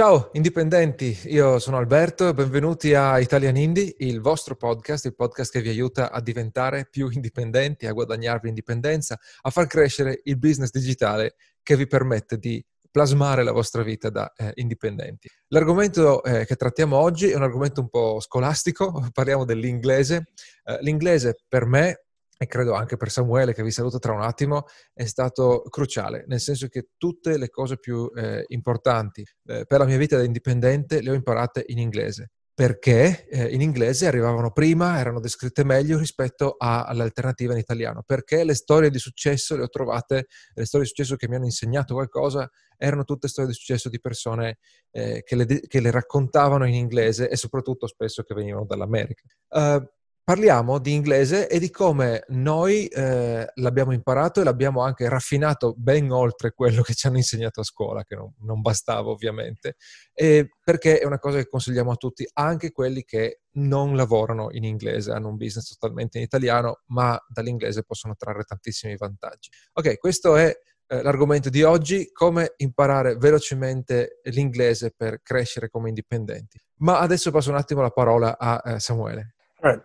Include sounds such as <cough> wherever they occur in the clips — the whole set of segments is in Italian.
Ciao indipendenti, io sono Alberto e benvenuti a Italian Indie, il vostro podcast, il podcast che vi aiuta a diventare più indipendenti, a guadagnarvi indipendenza, a far crescere il business digitale che vi permette di plasmare la vostra vita da eh, indipendenti. L'argomento eh, che trattiamo oggi è un argomento un po' scolastico, <laughs> parliamo dell'inglese. Eh, l'inglese per me e credo anche per Samuele, che vi saluto tra un attimo, è stato cruciale, nel senso che tutte le cose più eh, importanti eh, per la mia vita da indipendente le ho imparate in inglese, perché eh, in inglese arrivavano prima, erano descritte meglio rispetto a, all'alternativa in italiano, perché le storie di successo le ho trovate, le storie di successo che mi hanno insegnato qualcosa, erano tutte storie di successo di persone eh, che le, che, le, raccontavano in inglese e soprattutto spesso che venivano dall'America. Uh, parliamo di inglese e di come noi eh, l'abbiamo imparato e l'abbiamo anche raffinato ben oltre quello che ci hanno insegnato a scuola, che non, non bastava ovviamente, e perché è una cosa che consigliamo a tutti, anche quelli che non lavorano in inglese, hanno un business totalmente in italiano, ma dall'inglese possono trarre tantissimi vantaggi. Ok, questo è eh, l'argomento di oggi, come imparare velocemente l'inglese per crescere come indipendenti. Ma adesso passo un attimo la parola a eh, Samuele.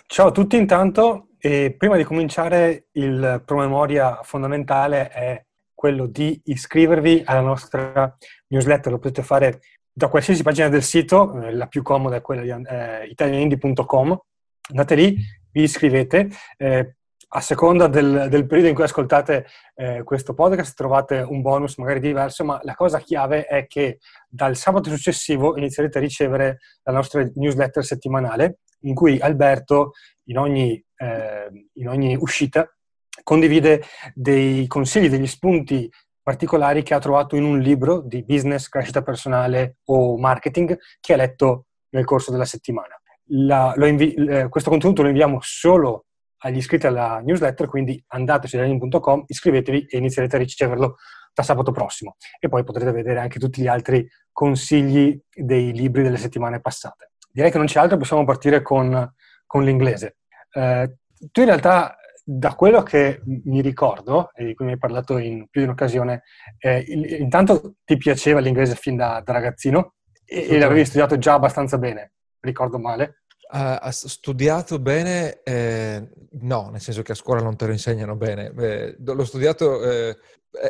Ciao a tutti intanto, e prima di cominciare il promemoria fondamentale è quello di iscrivervi alla nostra newsletter, lo potete fare da qualsiasi pagina del sito, eh, la più comoda è quella di eh, italianindie.com, andate lì, vi iscrivete, eh, a seconda del, del, periodo in cui ascoltate eh, questo podcast trovate un bonus magari diverso, ma la cosa chiave è che dal sabato successivo inizierete a ricevere la nostra newsletter settimanale in cui Alberto in ogni, eh, in ogni uscita condivide dei consigli, degli spunti particolari che ha trovato in un libro di business, crescita personale o marketing che ha letto nel corso della settimana. La, invi- eh, questo contenuto lo inviamo solo agli iscritti alla newsletter, quindi andate su learning.com, iscrivetevi e inizierete a riceverlo da sabato prossimo. E poi potrete vedere anche tutti gli altri consigli dei libri delle settimane passate direi che non c'è altro, possiamo partire con, con l'inglese. Eh, tu in realtà, da quello che mi ricordo, e di cui mi hai parlato in più di un'occasione, eh, intanto ti piaceva l'inglese fin da, da ragazzino e, e l'avevi studiato già abbastanza bene, ricordo male? Uh, studiato bene, eh, no, nel senso che a scuola non te lo insegnano bene. Eh, l'ho studiato, eh,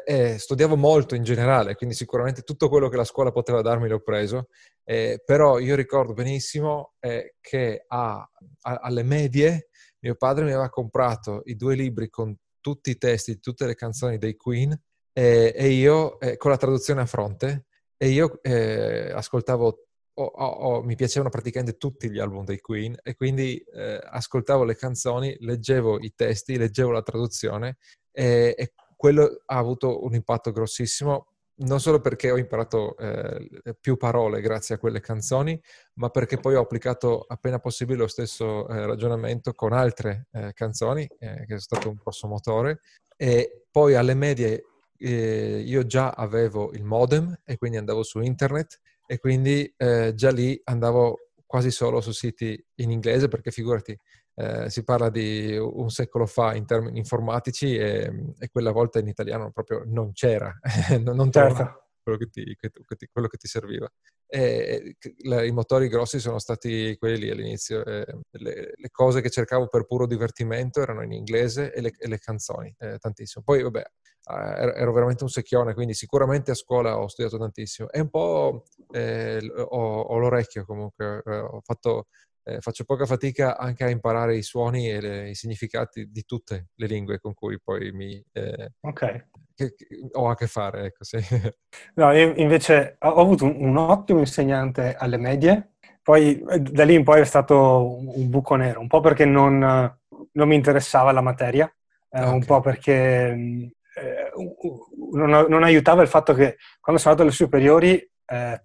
eh, studiavo molto in generale, quindi sicuramente tutto quello che la scuola poteva darmi l'ho preso, eh, però io ricordo benissimo eh, che a, a, alle medie mio padre mi aveva comprato i due libri con tutti i testi tutte le canzoni dei Queen e io, con la traduzione a fronte, e io ascoltavo ho, ho, mi piacevano praticamente tutti gli album dei Queen e quindi eh, ascoltavo le canzoni, leggevo i testi, leggevo la traduzione e, e, quello ha avuto un impatto grossissimo non solo perché ho imparato eh, più parole grazie a quelle canzoni, ma perché poi ho applicato appena possibile lo stesso eh, ragionamento con altre eh, canzoni, eh, che è stato un grosso motore. E poi alle medie eh, io già avevo il modem e quindi andavo su internet e quindi eh, già lì andavo quasi solo su siti in inglese perché figurati, eh, si parla di un secolo fa in termini informatici e, e quella volta in italiano proprio non c'era, <laughs> non certo. quello, che ti, che, che quello che ti serviva. E, I motori grossi sono stati quelli all'inizio. Eh, le, le, cose che cercavo per puro divertimento erano in inglese e le, e le canzoni, eh, tantissimo. Poi, vabbè, eh, ero veramente un secchione, quindi sicuramente a scuola ho studiato tantissimo. E un po' eh, ho, ho, l'orecchio comunque, eh, ho fatto, eh, faccio poca fatica anche a imparare i suoni e le, i significati di tutte le lingue con cui poi mi... Eh, ok. Che, che ho a che fare, ecco, sì. <laughs> No, io invece ho avuto un, un ottimo insegnante alle medie, poi eh, da lì in poi è stato un buco nero, un po' perché non, non mi interessava la materia, eh, okay. un po' perché eh, non, non, aiutava il fatto che quando sono andato alle superiori, eh,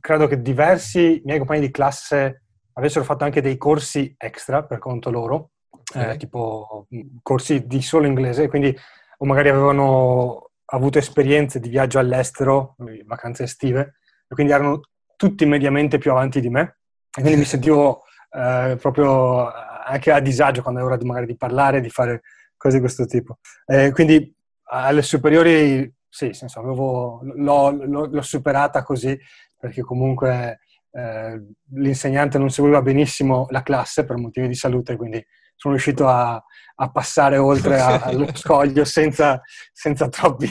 credo che diversi miei compagni di classe avessero fatto anche dei corsi extra per conto loro, eh, okay. eh, tipo corsi di solo inglese, quindi o magari avevano avuto esperienze di viaggio all'estero, vacanze estive, e quindi erano tutti mediamente più avanti di me. E quindi mi <laughs> sentivo eh, proprio anche a disagio quando è ora di, magari di parlare, di fare cose di questo tipo. Eh, quindi alle superiori sì, senso, avevo, l'ho, l'ho, l'ho, superata così, perché comunque eh, l'insegnante non seguiva benissimo la classe per motivi di salute, quindi sono riuscito a, a passare oltre a, allo scoglio senza, senza troppi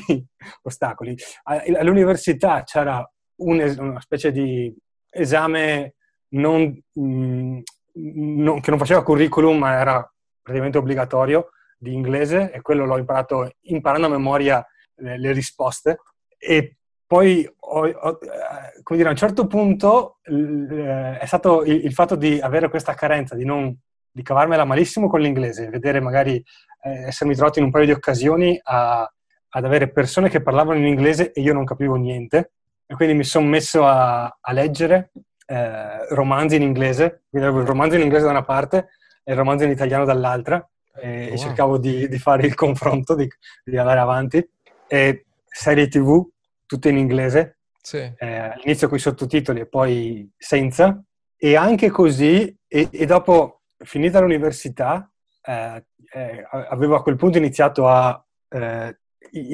ostacoli. All'università c'era un, una specie di esame non, mh, mm, non, che non faceva curriculum, ma era praticamente obbligatorio di inglese e quello l'ho imparato imparando a memoria le, le risposte. E poi ho, ho, eh, come dire, a un certo punto eh, è stato il, il, fatto di avere questa carenza, di non di cavarmela malissimo con l'inglese, vedere magari eh, essermi trovato in un paio di occasioni a, ad avere persone che parlavano in inglese e io non capivo niente. E quindi mi sono messo a, a leggere eh, romanzi in inglese, quindi avevo il romanzo in inglese da una parte e il romanzo in italiano dall'altra e, wow. e cercavo di, di, fare il confronto, di, di, andare avanti e serie tv tutte in inglese, sì. eh, all'inizio con i sottotitoli e poi senza e anche così e, e dopo finita l'università, eh, eh, avevo a quel punto iniziato a, eh,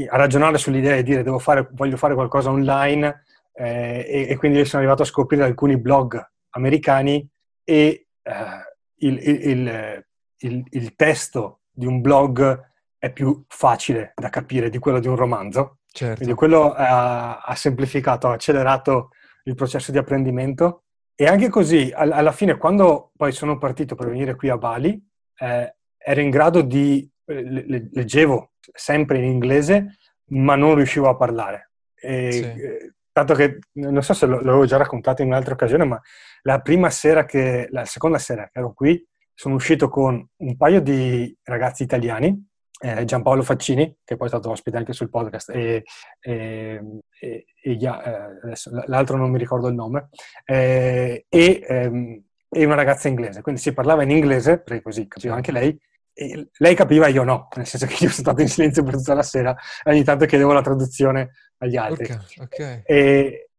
a ragionare sull'idea di dire fare, voglio fare qualcosa online eh, e, e, quindi sono arrivato a scoprire alcuni blog americani e il, il, il, il, testo di un blog è più facile da capire di quello di un romanzo. Certo. Quindi quello ha, ha semplificato, ha accelerato il processo di apprendimento e anche così, alla fine, quando poi sono partito per venire qui a Bali, eh, ero in grado di... Eh, leggevo sempre in inglese, ma non riuscivo a parlare. E, sì. Eh, tanto che, non so se l'avevo già raccontato in un'altra occasione, ma la prima sera che... la seconda sera che ero qui, sono uscito con un paio di ragazzi italiani eh, Giampaolo Faccini, che poi è stato ospite anche sul podcast, e, e, e, e eh, adesso, l'altro non mi ricordo il nome, eh, ehm, e, una ragazza inglese. Quindi si parlava in inglese, perché così capiva anche lei, e lei capiva io no, nel senso che io sono stato in silenzio per tutta la sera ogni tanto chiedevo la traduzione agli altri. Okay, okay.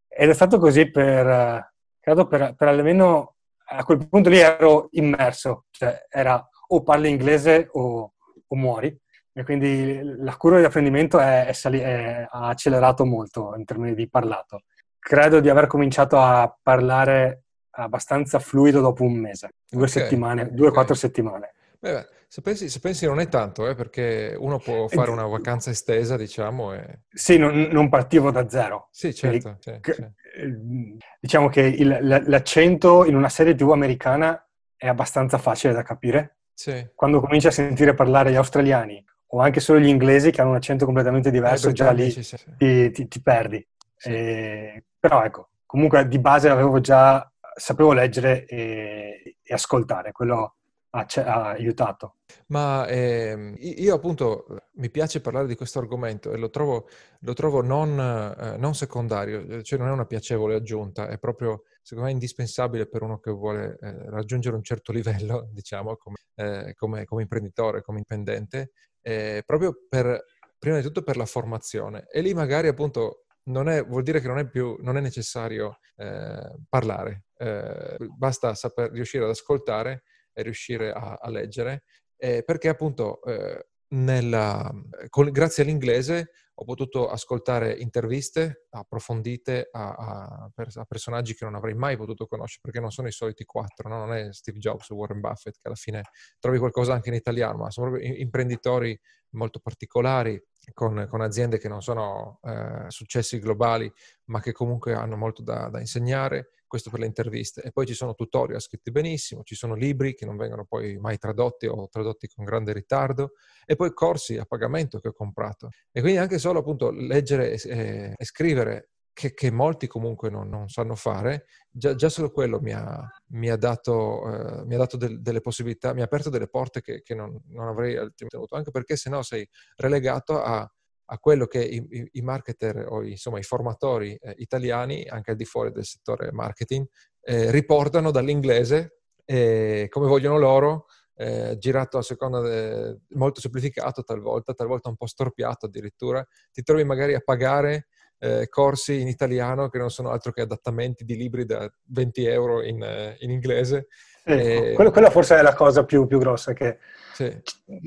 ed è stato così per, credo, per, per almeno a quel punto lì ero immerso, cioè era o parli inglese o, o muori. E quindi la curva di apprendimento è, è sali- è, ha accelerato molto in termini di parlato. Credo di aver cominciato a parlare abbastanza fluido dopo un mese, due okay. settimane, due o okay. quattro settimane. Beh, se, pensi, se pensi, non è tanto, eh, perché uno può fare una vacanza estesa, diciamo. E... Sì, non, non, partivo da zero. Sì, certo. Quindi, sì, sì. Diciamo che il, l'accento in una serie TV americana è abbastanza facile da capire. Sì. Quando cominci a sentire parlare gli australiani o anche solo gli inglesi che hanno un accento completamente diverso, eh, già lì sì, sì. Ti, ti, ti, perdi. E, però ecco, comunque di base avevo già, sapevo leggere e, e ascoltare, quello ha, ha, aiutato. Ma eh, io appunto mi piace parlare di questo argomento e lo trovo, lo trovo non, eh, non, secondario, cioè non è una piacevole aggiunta, è proprio secondo me indispensabile per uno che vuole eh, raggiungere un certo <laughs> livello, diciamo, come, eh, come, come imprenditore, come indipendente, eh, proprio per, prima di tutto per la formazione. E lì magari appunto è, vuol dire che non è più non è necessario eh, parlare, eh, basta saper riuscire ad ascoltare e riuscire a, a leggere, eh, perché appunto eh, nella, con, grazie all'inglese ho potuto ascoltare interviste approfondite a, a, a, personaggi che non avrei mai potuto conoscere perché non sono i soliti quattro, no? non è Steve Jobs o Warren Buffett che alla fine trovi qualcosa anche in italiano, ma sono proprio imprenditori molto particolari con, con aziende che non sono eh, successi globali ma che comunque hanno molto da, da insegnare questo per le interviste. E poi ci sono tutorial scritti benissimo, ci sono libri che non vengono poi mai tradotti o tradotti con grande ritardo, e poi corsi a pagamento che ho comprato. E quindi anche solo appunto leggere e, e scrivere che, che, molti comunque non, non sanno fare, già, già, solo quello mi ha, mi ha dato, eh, mi ha dato del, delle possibilità, mi ha aperto delle porte che, che non, non, avrei avuto, anche perché se no sei relegato a a quello che i, i marketer o insomma i formatori eh, italiani, anche al di fuori del settore marketing, eh, riportano dall'inglese eh, come vogliono loro, eh, girato a seconda de, molto semplificato talvolta, talvolta un po' storpiato addirittura. Ti trovi magari a pagare eh, corsi in italiano che non sono altro che adattamenti di libri da 20 euro in, eh, in inglese. Eh, quello, quella forse è la cosa più, più grossa che sì.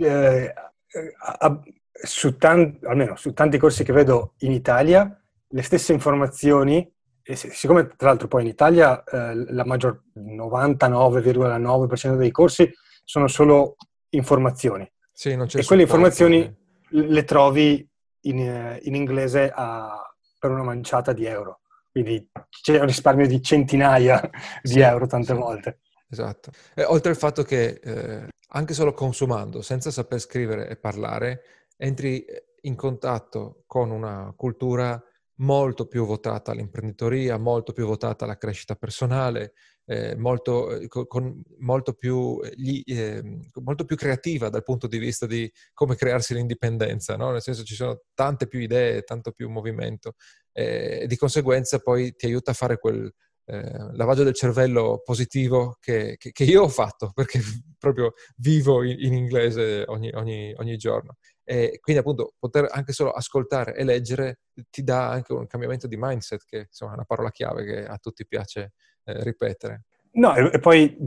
eh, su tanti, almeno su tanti corsi che vedo in Italia, le stesse informazioni e siccome tra l'altro poi in Italia eh, la maggior 99,9% dei corsi sono solo informazioni. Sì, e quelle informazioni le trovi in, eh, in inglese a, per una manciata di euro. Quindi c'è un risparmio di centinaia di sì, euro tante sì. volte. Esatto. E oltre al fatto che eh, anche solo consumando, senza saper scrivere e parlare, entri in contatto con una cultura molto più votata all'imprenditoria, molto più votata alla crescita personale, eh, molto, eh, con, molto, più, eh, gli, eh, molto, più, creativa dal punto di vista di come crearsi l'indipendenza, no? nel senso ci sono tante più idee, tanto più movimento eh, e di conseguenza poi ti aiuta a fare quel eh, lavaggio del cervello positivo che, che, che, io ho fatto <laughs> perché proprio vivo in, in inglese ogni, ogni, ogni giorno. E quindi appunto poter anche solo ascoltare e leggere ti dà anche un cambiamento di mindset che insomma è una parola chiave che a tutti piace eh, ripetere. No, e, poi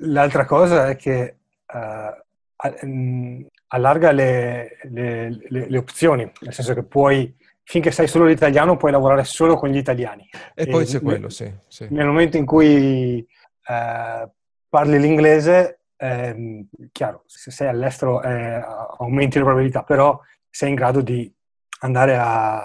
l'altra cosa è che uh, allarga le, le, le, le, opzioni, nel senso che puoi, finché sai solo l'italiano, puoi lavorare solo con gli italiani. E, e poi c'è quello, sì, sì, Nel momento in cui uh, parli l'inglese, eh, chiaro, se sei all'estero eh, aumenti le probabilità, però sei in grado di andare a,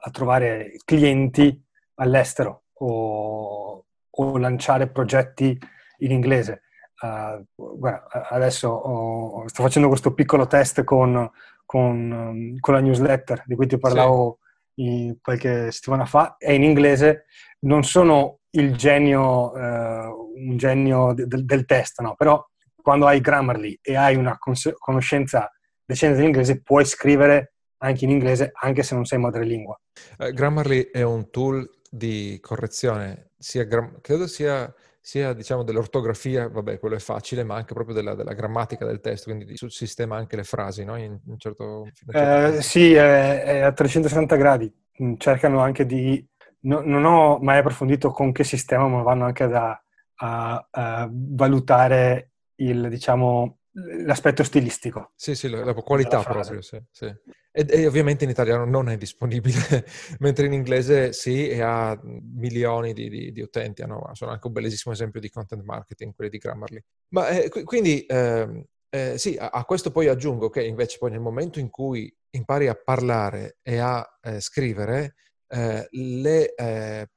a trovare clienti all'estero o, o, lanciare progetti in inglese. Uh, guarda, adesso ho, sto facendo questo piccolo test con, con, con, la newsletter di cui ti parlavo sì. qualche settimana fa, è in inglese, non sono il genio, uh, un genio de, de, del test, no? però quando hai Grammarly e hai una conoscenza decente dell'inglese, puoi scrivere anche in inglese, anche se non sei madrelingua. Uh, Grammarly è un tool di correzione, sia gram- credo sia, sia diciamo, dell'ortografia, vabbè, quello è facile, ma anche proprio della, della grammatica del testo, quindi sul sistema anche le frasi, no? In, in certo, in certo eh, sì, è, è, a 360 gradi. Mm, cercano anche di... No, non ho mai approfondito con che sistema, ma vanno anche da, a, a valutare il, diciamo, l'aspetto stilistico. Sì, sì, la, la qualità proprio, sì, sì. E, e, ovviamente in italiano non è disponibile, <laughs> mentre in inglese sì, e ha milioni di, di, di utenti, hanno, sono anche un bellissimo esempio di content marketing, quelli di Grammarly. Ma eh, quindi eh, eh, sì, a, a, questo poi aggiungo che invece poi nel momento in cui impari a parlare e a eh, scrivere, eh, le eh,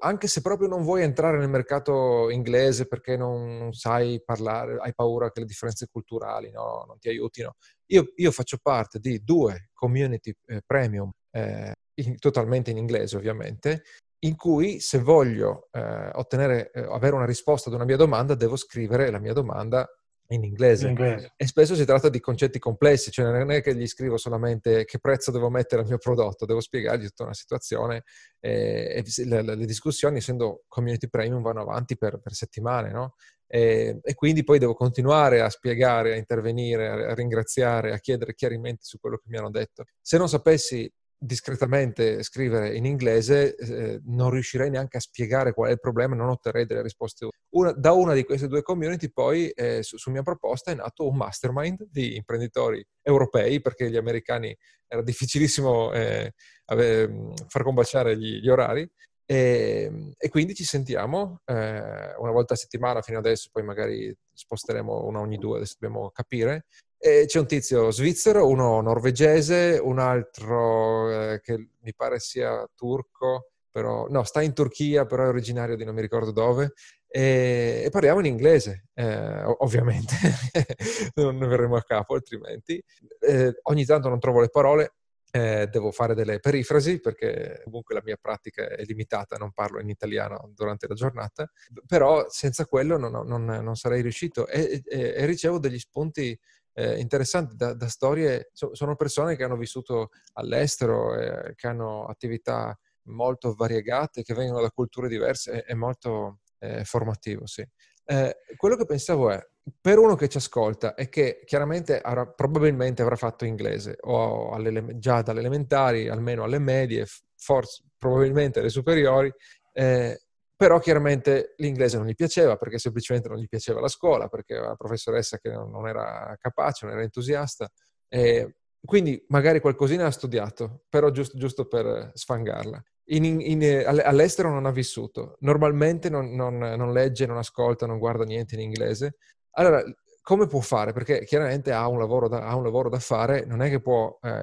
anche se proprio non vuoi entrare nel mercato inglese perché non, sai parlare, hai paura che le differenze culturali no, non ti aiutino, io, io, faccio parte di due community eh, premium, eh, in, totalmente in inglese ovviamente, in cui se voglio eh, ottenere, eh, avere una risposta ad una mia domanda, devo scrivere la mia domanda in inglese. in inglese. E spesso si tratta di concetti complessi, cioè non è che gli scrivo solamente che prezzo devo mettere al mio prodotto, devo spiegargli tutta una situazione eh, e le, le, discussioni, essendo community premium, vanno avanti per, per settimane, no? E, e, quindi poi devo continuare a spiegare, a intervenire, a, a ringraziare, a chiedere chiarimenti su quello che mi hanno detto. Se non sapessi discretamente scrivere in inglese, eh, non riuscirei neanche a spiegare qual è il problema non otterrei delle risposte. Una, da una di queste due community poi, eh, su, su, mia proposta, è nato un mastermind di imprenditori europei, perché gli americani era difficilissimo eh, ave, far combaciare gli, gli orari, e, e, quindi ci sentiamo eh, una volta a settimana fino adesso, poi magari sposteremo una ogni due, adesso dobbiamo capire, e c'è un tizio svizzero, uno norvegese, un altro eh, che mi pare sia turco, però no, sta in Turchia, però è originario di non mi ricordo dove. E, e parliamo in inglese, eh, ovviamente, <laughs> non ne verremo a capo altrimenti. Eh, ogni tanto non trovo le parole, eh, devo fare delle perifrasi perché comunque la mia pratica è limitata, non parlo in italiano durante la giornata, però senza quello non, non, non sarei riuscito e, e, e ricevo degli spunti eh, interessanti da, da, storie, so, sono persone che hanno vissuto all'estero, eh, che hanno attività molto variegate, che vengono da culture diverse, è, è molto eh, formativo, sì. Eh, quello che pensavo è, per uno che ci ascolta e che chiaramente avrà, probabilmente avrà fatto inglese o già dalle elementari, almeno alle medie, forse probabilmente alle superiori, eh, però chiaramente l'inglese non gli piaceva perché semplicemente non gli piaceva la scuola, perché la professoressa che non era capace, non era entusiasta. E quindi magari qualcosina ha studiato, però giusto, giusto per sfangarla. in, in, all'estero non ha vissuto, normalmente non, non, non, legge, non ascolta, non guarda niente in inglese. Allora, come può fare? Perché chiaramente ha un lavoro da, un lavoro da fare, non è che può eh,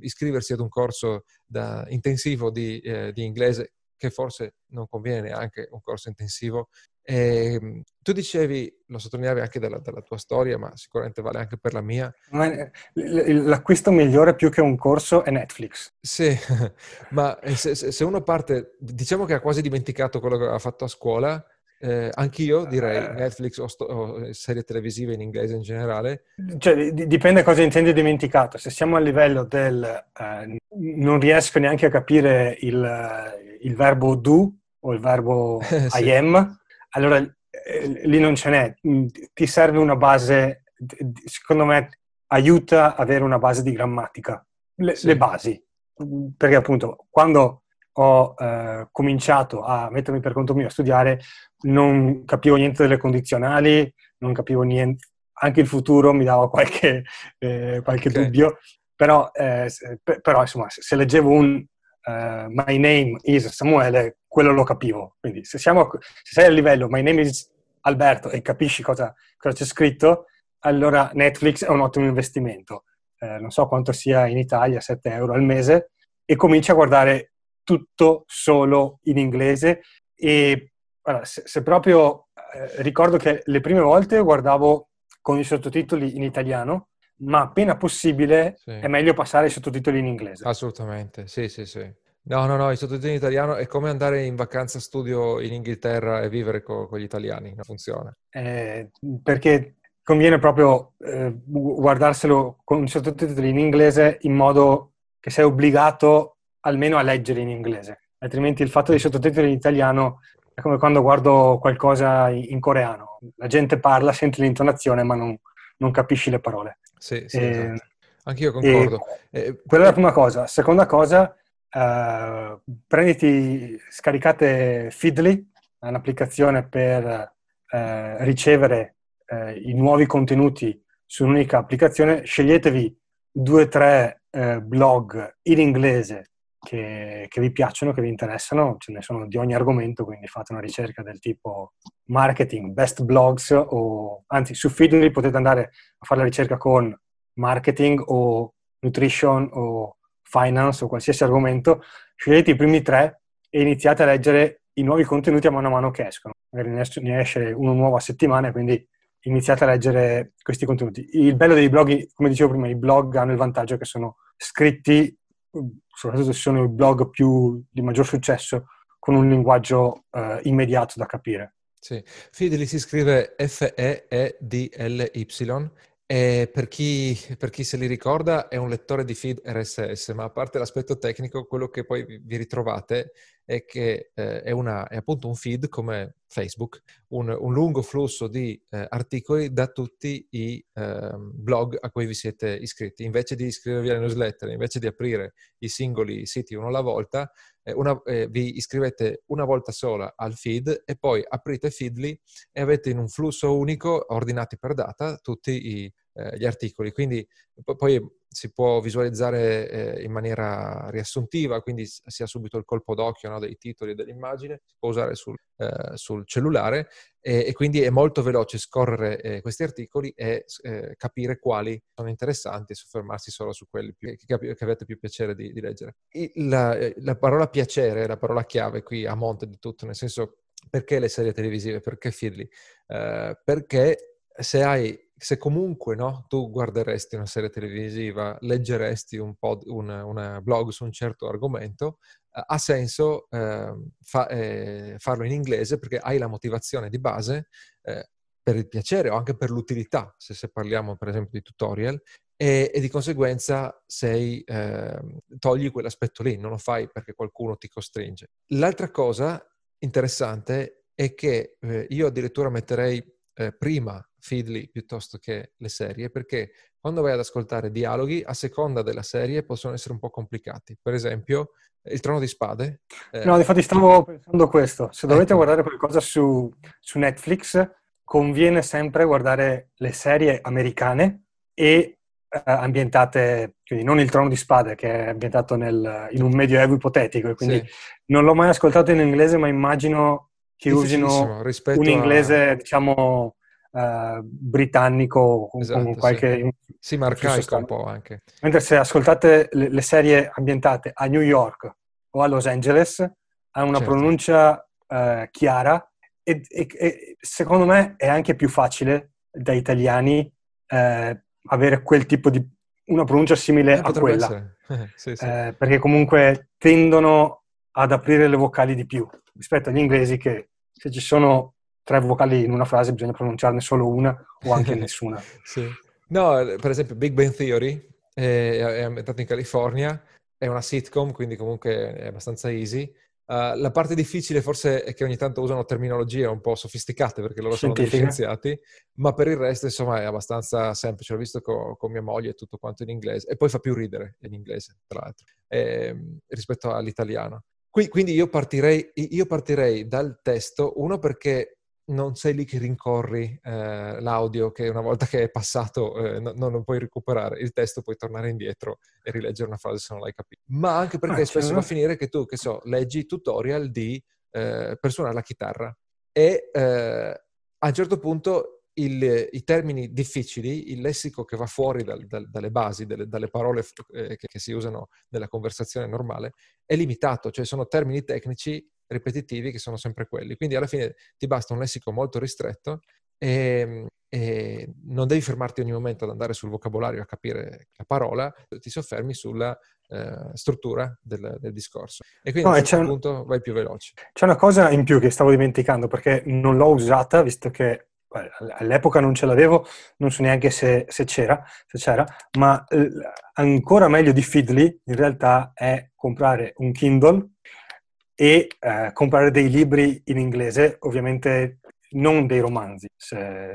iscriversi ad un corso da, intensivo di, eh, di inglese che forse non conviene neanche un corso intensivo. E, ehm, tu dicevi, lo sottolineavi anche dalla, dalla, tua storia, ma sicuramente vale anche per la mia. Eh, l'acquisto migliore più che un corso è Netflix. Sì, <laughs> ma se, se uno parte, diciamo che ha quasi dimenticato quello che aveva fatto a scuola, eh, anch'io direi eh. Netflix o, sto, o, serie televisive in inglese in generale. Cioè, d- dipende cosa intendi dimenticato. Se siamo a livello del eh, non riesco neanche a capire il, il verbo do o il verbo <laughs> sì. I am, allora eh, lì non ce n'è. Mm, ti serve una base, secondo me aiuta avere una base di grammatica, le, sì. le basi. Perché appunto quando ho eh, cominciato a mettermi per conto mio a studiare, non capivo niente delle condizionali, non capivo niente, anche il futuro mi dava qualche, eh, qualche okay. dubbio, però, eh, però, insomma se leggevo un uh, My name is Samuele, quello lo capivo. Quindi se, siamo, se sei a livello My name is Alberto e capisci cosa, cosa c'è scritto, allora Netflix è un ottimo investimento. Eh, non so quanto sia in Italia, 7 euro al mese, e cominci a guardare tutto solo in inglese e allora, se, se, proprio eh, ricordo che le prime volte guardavo con i sottotitoli in italiano, ma appena possibile sì. è meglio passare ai sottotitoli in inglese. Assolutamente, sì, sì, sì. No, no, no, i sottotitoli in italiano è come andare in vacanza studio in Inghilterra e vivere co- con gli italiani, non funziona. Eh, perché conviene proprio eh, guardarselo con i sottotitoli in inglese in modo che sei obbligato almeno a leggere in inglese. Altrimenti il fatto dei sottotitoli in italiano è come quando guardo qualcosa in coreano. La gente parla, senti l'intonazione, ma non, non capisci le parole. Sì, sì, e, esatto. Anch'io concordo. E, quella è la prima cosa. Seconda cosa, uh, prenditi, scaricate Feedly, un'applicazione per uh, ricevere uh, i nuovi contenuti su un'unica applicazione. Sceglietevi due o tre blog in inglese che, che, vi piacciono, che vi interessano, ce ne sono di ogni argomento, quindi fate una ricerca del tipo marketing, best blogs o anzi su Feedly potete andare a fare la ricerca con marketing o nutrition o finance o qualsiasi argomento, scegliete i primi tre e iniziate a leggere i nuovi contenuti a mano a mano che escono. Magari ne esce uno nuovo a settimana, quindi iniziate a leggere questi contenuti. Il bello dei blog, come dicevo prima, i blog hanno il vantaggio che sono scritti soprattutto se sono i blog più di maggior successo, con un linguaggio eh, immediato da capire. Sì, Fideli si scrive F-E-E-D-L-Y e per chi, per chi, se li ricorda è un lettore di feed RSS, ma a parte l'aspetto tecnico, quello che poi vi ritrovate è che eh, è, una, è, appunto un feed come Facebook, un, un lungo flusso di eh, articoli da tutti i eh, blog a cui vi siete iscritti. Invece di iscrivervi alle newsletter, invece di aprire i singoli siti uno alla volta, eh, una, eh, vi iscrivete una volta sola al feed e poi aprite Feedly e avete in un flusso unico, ordinati per data, tutti i, eh, gli articoli. Quindi poi si può visualizzare eh, in maniera riassuntiva, quindi si ha subito il colpo d'occhio no, dei titoli e dell'immagine, si può usare sul, eh, sul cellulare e, e, quindi è molto veloce scorrere eh, questi articoli e eh, capire quali sono interessanti e soffermarsi solo su quelli più, che, che, avete più piacere di, di leggere. La, eh, la parola piacere è la parola chiave qui a monte di tutto, nel senso perché le serie televisive, perché Feedly? Uh, perché se hai se comunque no, tu guarderesti una serie televisiva, leggeresti un, pod, una blog su un certo argomento, eh, ha senso eh, fa, eh, farlo in inglese perché hai la motivazione di base eh, per il piacere o anche per l'utilità, se, se parliamo per esempio di tutorial, e, e di conseguenza sei, ehm, togli quell'aspetto lì, non lo fai perché qualcuno ti costringe. L'altra cosa interessante è che eh, io addirittura metterei prima Feedly piuttosto che le serie, perché quando vai ad ascoltare dialoghi, a seconda della serie, possono essere un po' complicati. Per esempio, Il Trono di Spade. Eh... No, infatti stavo pensando questo. Se dovete ecco. guardare qualcosa su, su Netflix, conviene sempre guardare le serie americane e ambientate, quindi non il Trono di Spade che è ambientato nel, in un medioevo ipotetico, quindi sì. non l'ho mai ascoltato in inglese, ma immagino che usino un inglese, a... diciamo, uh, britannico con, esatto, con qualche... Sì, sì ma arcaico un po' anche. Mentre se ascoltate le, le, serie ambientate a New York o a Los Angeles, ha una certo. pronuncia uh, chiara e, e, e, secondo me è anche più facile da italiani eh, avere quel tipo di una pronuncia simile eh, a quella. <laughs> sì, sì. Eh, perché comunque tendono ad aprire le vocali di più rispetto agli inglesi che se ci sono tre vocali in una frase bisogna pronunciarne solo una o anche <laughs> nessuna. sì. No, per esempio Big Bang Theory è, è ambientato in California, è una sitcom, quindi comunque è abbastanza easy Uh, la parte difficile forse è che ogni tanto usano terminologie un po' sofisticate perché loro sono degli scienziati, ma per il resto insomma è abbastanza semplice. L'ho visto con, con mia moglie tutto quanto in inglese e poi fa più ridere in inglese, tra l'altro, eh, rispetto all'italiano. Qui, quindi io partirei, io partirei dal testo, uno perché non sei lì che rincorri eh, l'audio che una volta che è passato eh, no, non lo puoi recuperare, il testo puoi tornare indietro e rileggere una frase se non l'hai capito. Ma anche perché ah, spesso va a finire che tu, che so, leggi tutorial di eh, per suonare la chitarra e eh, a un certo punto il, i termini difficili, il lessico che va fuori dal, dal, dalle basi, delle, dalle parole eh, che, che si usano nella conversazione normale, è limitato, cioè sono termini tecnici ripetitivi che sono sempre quelli. Quindi alla fine ti basta un lessico molto ristretto e, e, non devi fermarti ogni momento ad andare sul vocabolario a capire la parola, ti soffermi sulla eh, struttura del, del, discorso. E quindi no, a un certo punto un... vai più veloce. C'è una cosa in più che stavo dimenticando perché non l'ho usata, visto che all'epoca non ce l'avevo, non so neanche se, se, c'era, se c'era, ma ancora meglio di Feedly in realtà è comprare un Kindle e eh, comprare dei libri in inglese, ovviamente non dei romanzi,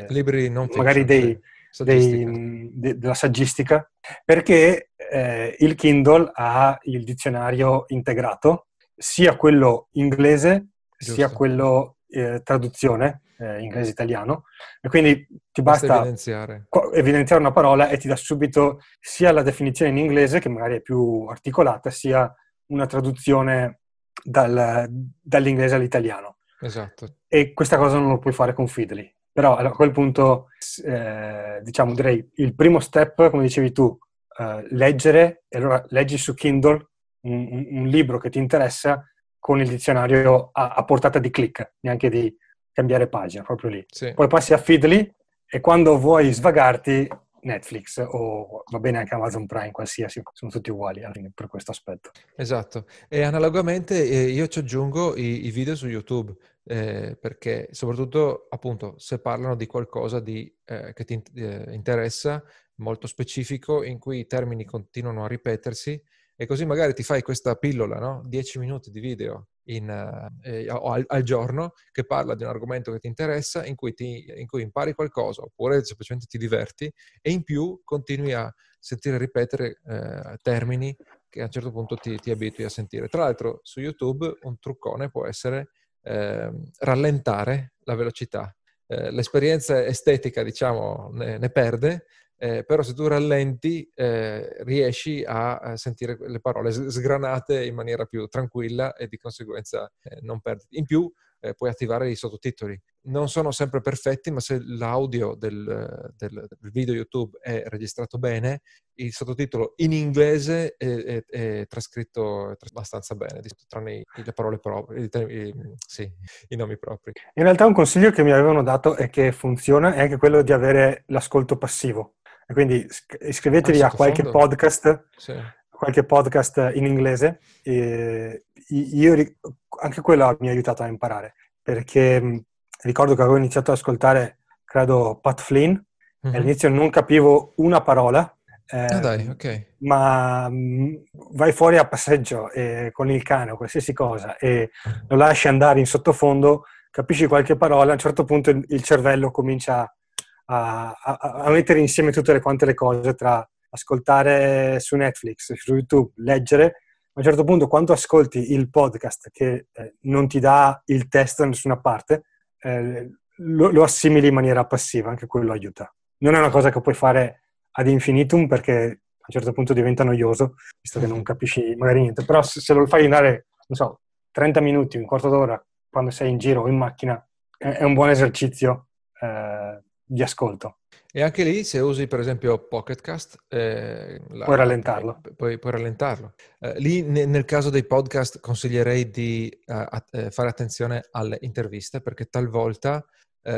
libri non fiction, magari dei, dei, de, della saggistica, perché eh, il Kindle ha il dizionario integrato, sia quello inglese Giusto. sia quello eh, traduzione eh, inglese-italiano e quindi ti basta, basta evidenziare. evidenziare. una parola e ti dà subito sia la definizione in inglese che magari è più articolata sia una traduzione dal, dall'inglese all'italiano. Esatto. E questa cosa non lo puoi fare con Feedly. Però a quel punto, eh, diciamo, direi il primo step, come dicevi tu, eh, leggere, e allora leggi su Kindle un, un, libro che ti interessa con il dizionario a, a, portata di click, neanche di cambiare pagina, proprio lì. Sì. Poi passi a Feedly e quando vuoi svagarti Netflix o va bene anche Amazon Prime, qualsiasi, sono tutti uguali per questo aspetto. Esatto, e analogamente eh, io ci aggiungo i, i video su YouTube, eh, perché soprattutto appunto se parlano di qualcosa di, eh, che ti eh, interessa, molto specifico, in cui i termini continuano a ripetersi, e così magari ti fai questa pillola, no? 10 minuti di video in, eh, al, al, giorno che parla di un argomento che ti interessa, in cui, ti, in cui, impari qualcosa oppure semplicemente ti diverti e in più continui a sentire ripetere eh, termini che a un certo punto ti, ti, abitui a sentire. Tra l'altro su YouTube un truccone può essere eh, rallentare la velocità. Eh, l'esperienza estetica, diciamo, ne, ne perde, eh, però se tu rallenti eh, riesci a, sentire le parole sgranate in maniera più tranquilla e di conseguenza eh, non perdi. In più eh, puoi attivare i sottotitoli. Non sono sempre perfetti, ma se l'audio del, del, video YouTube è registrato bene, il sottotitolo in inglese è, è, è trascritto abbastanza bene, tranne le parole proprie, sì, i nomi propri. In realtà un consiglio che mi avevano dato e che funziona è anche quello di avere l'ascolto passivo. Quindi iscrivetevi a qualche fondo. podcast, sì. qualche podcast in inglese. io, anche quello mi ha aiutato a imparare, perché ricordo che avevo iniziato ad ascoltare, credo, Pat Flynn, mm-hmm. e mhm. all'inizio non capivo una parola, eh, ah, dai, okay. ma vai fuori a passeggio eh, con il cane o qualsiasi cosa e lo lasci andare in sottofondo, capisci qualche parola, a un certo punto il, il cervello comincia a a, mettere insieme tutte le quante le cose tra ascoltare su Netflix, su YouTube, leggere. A un certo punto, quando ascolti il podcast che eh, non ti dà il testo da nessuna parte, eh, lo, lo, assimili in maniera passiva, anche quello aiuta. Non è una cosa che puoi fare ad infinitum perché a un certo punto diventa noioso, visto che non capisci magari niente. Però se, se lo fai andare, non so, 30 minuti, un quarto d'ora, quando sei in giro o in macchina, è, è un buon esercizio eh, di ascolto. E anche lì, se usi per esempio Pocketcast, eh, la, puoi rallentarlo. Puoi, puoi rallentarlo. Eh, lì ne, nel caso dei podcast consiglierei di uh, fare attenzione alle interviste perché talvolta uh,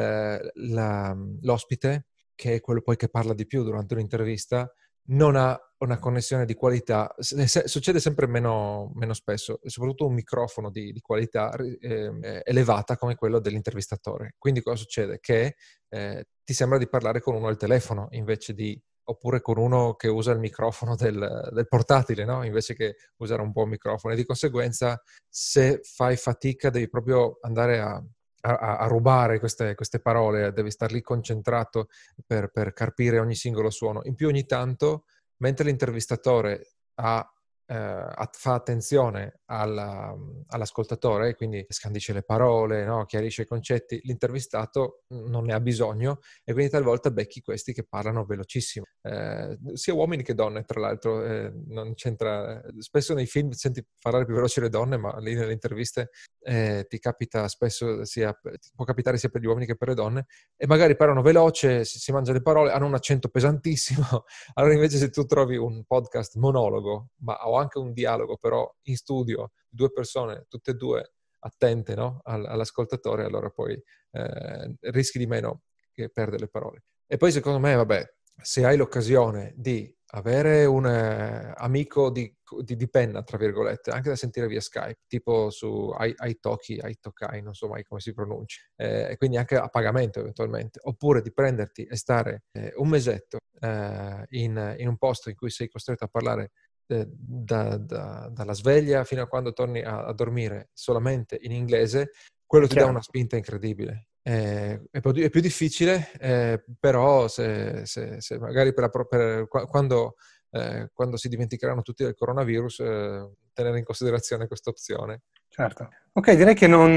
la, l'ospite, che è quello poi che parla di più durante un'intervista, non ha una connessione di qualità, succede sempre meno, meno spesso, soprattutto un microfono di, di qualità eh, elevata come quello dell'intervistatore. Quindi cosa succede? Che eh, ti sembra di parlare con uno al telefono invece di oppure con uno che usa il microfono del, del portatile, no? invece che usare un buon microfono. E di conseguenza, se fai fatica, devi proprio andare a, a, a rubare queste, queste, parole, devi star lì concentrato per, per carpire ogni singolo suono. In più, ogni tanto mentre l'intervistatore ha eh, fa attenzione alla, all'ascoltatore, quindi scandisce le parole, no? chiarisce i concetti, l'intervistato non ne ha bisogno e quindi talvolta becchi questi che parlano velocissimo, eh, sia uomini che donne tra l'altro, eh, non c'entra, spesso nei film senti parlare più veloci le donne, ma lì nelle interviste eh, ti capita spesso, sia, può capitare sia per gli uomini che per le donne, e magari parlano veloce, si, si mangia le parole, hanno un accento pesantissimo, <laughs> allora invece se tu trovi un podcast monologo, ma o anche un dialogo però in studio, due persone, tutte e due attente no? all'ascoltatore, allora poi eh, rischi di meno che perdere le parole. E poi secondo me, vabbè, se hai l'occasione di avere un eh, amico di, di, di, penna, tra virgolette, anche da sentire via Skype, tipo su iToki, iTokai, non so mai come si pronuncia, eh, e quindi anche a pagamento eventualmente, oppure di prenderti e stare eh, un mesetto eh, in, in, un posto in cui sei costretto a parlare eh, da, da, dalla sveglia fino a quando torni a, a dormire solamente in inglese, quello ti dà una spinta incredibile. Eh, è, più, è, più, difficile, eh, però se, se, se magari per la, per, quando, eh, quando, si dimenticheranno tutti del coronavirus, eh, tenere in considerazione questa opzione. Certo. Ok, direi che non,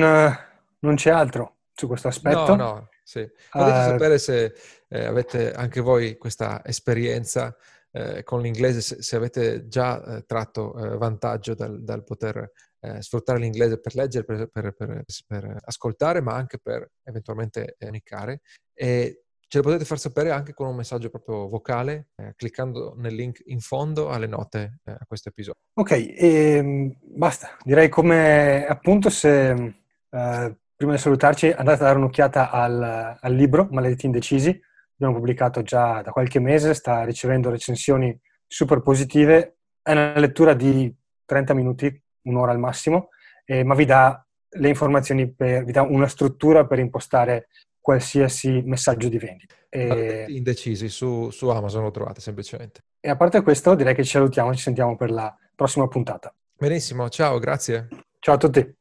non c'è altro su questo aspetto. No, no, sì. Potete uh, sapere se eh, avete anche voi questa esperienza eh, con l'inglese se, se avete già eh, tratto eh, vantaggio dal, dal poter eh, sfruttare l'inglese per leggere, per, per, per, per, ascoltare, ma anche per eventualmente comunicare. E ce lo potete far sapere anche con un messaggio proprio vocale, eh, cliccando nel link in fondo alle note eh, a questo episodio. Ok, e, ehm, basta. Direi come appunto se prima di salutarci andate a dare un'occhiata al, al libro Maledetti Indecisi abbiamo pubblicato già da qualche mese, sta ricevendo recensioni super positive, è una lettura di 30 minuti, un'ora al massimo, eh, ma vi dà le informazioni, per, vi dà una struttura per impostare qualsiasi messaggio di vendita. E... Indecisi, su, su Amazon lo trovate semplicemente. E a parte questo direi che ci salutiamo, ci sentiamo per la prossima puntata. Benissimo, ciao, grazie. Ciao a tutti.